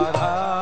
Radha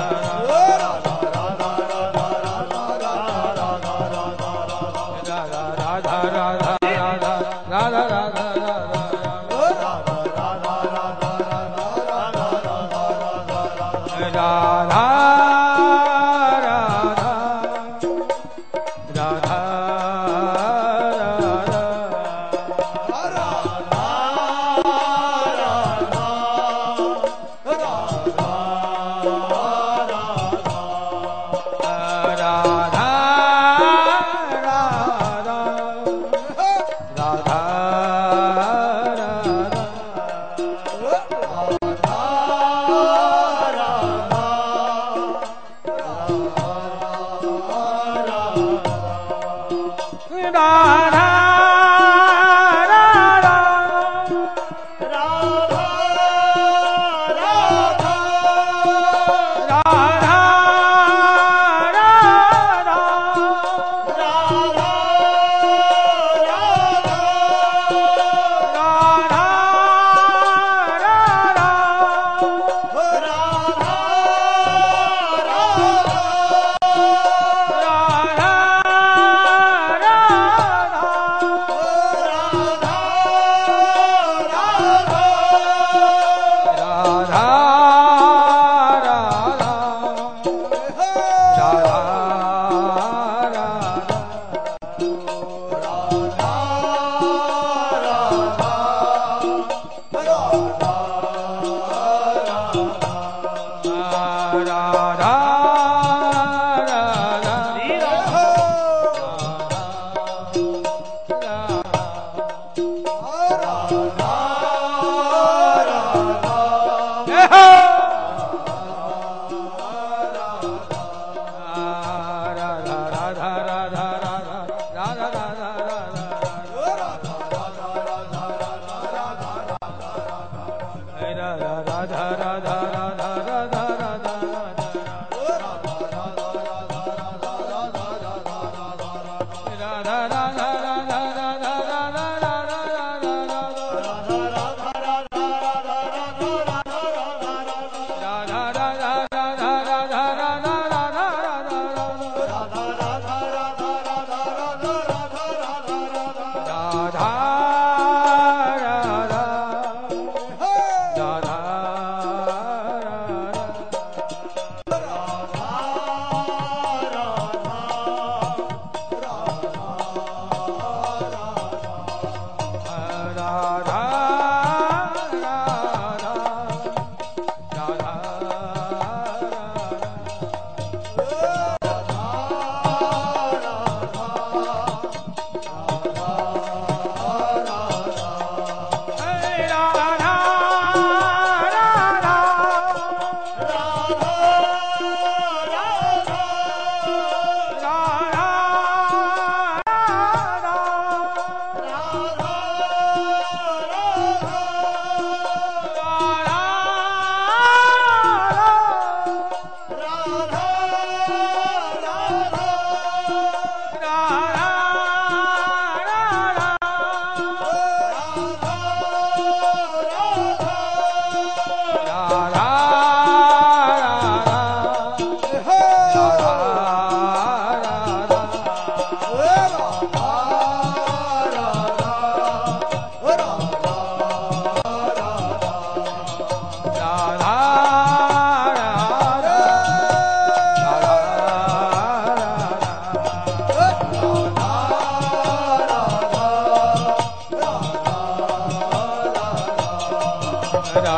Radha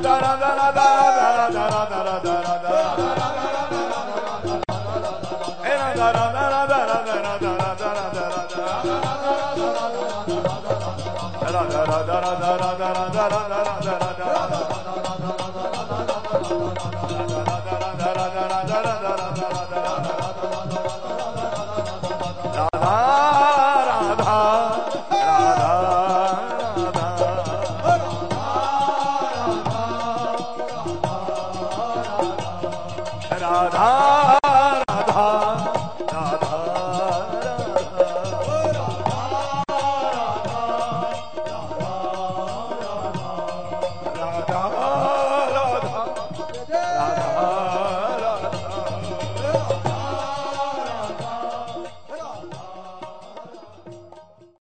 da da da da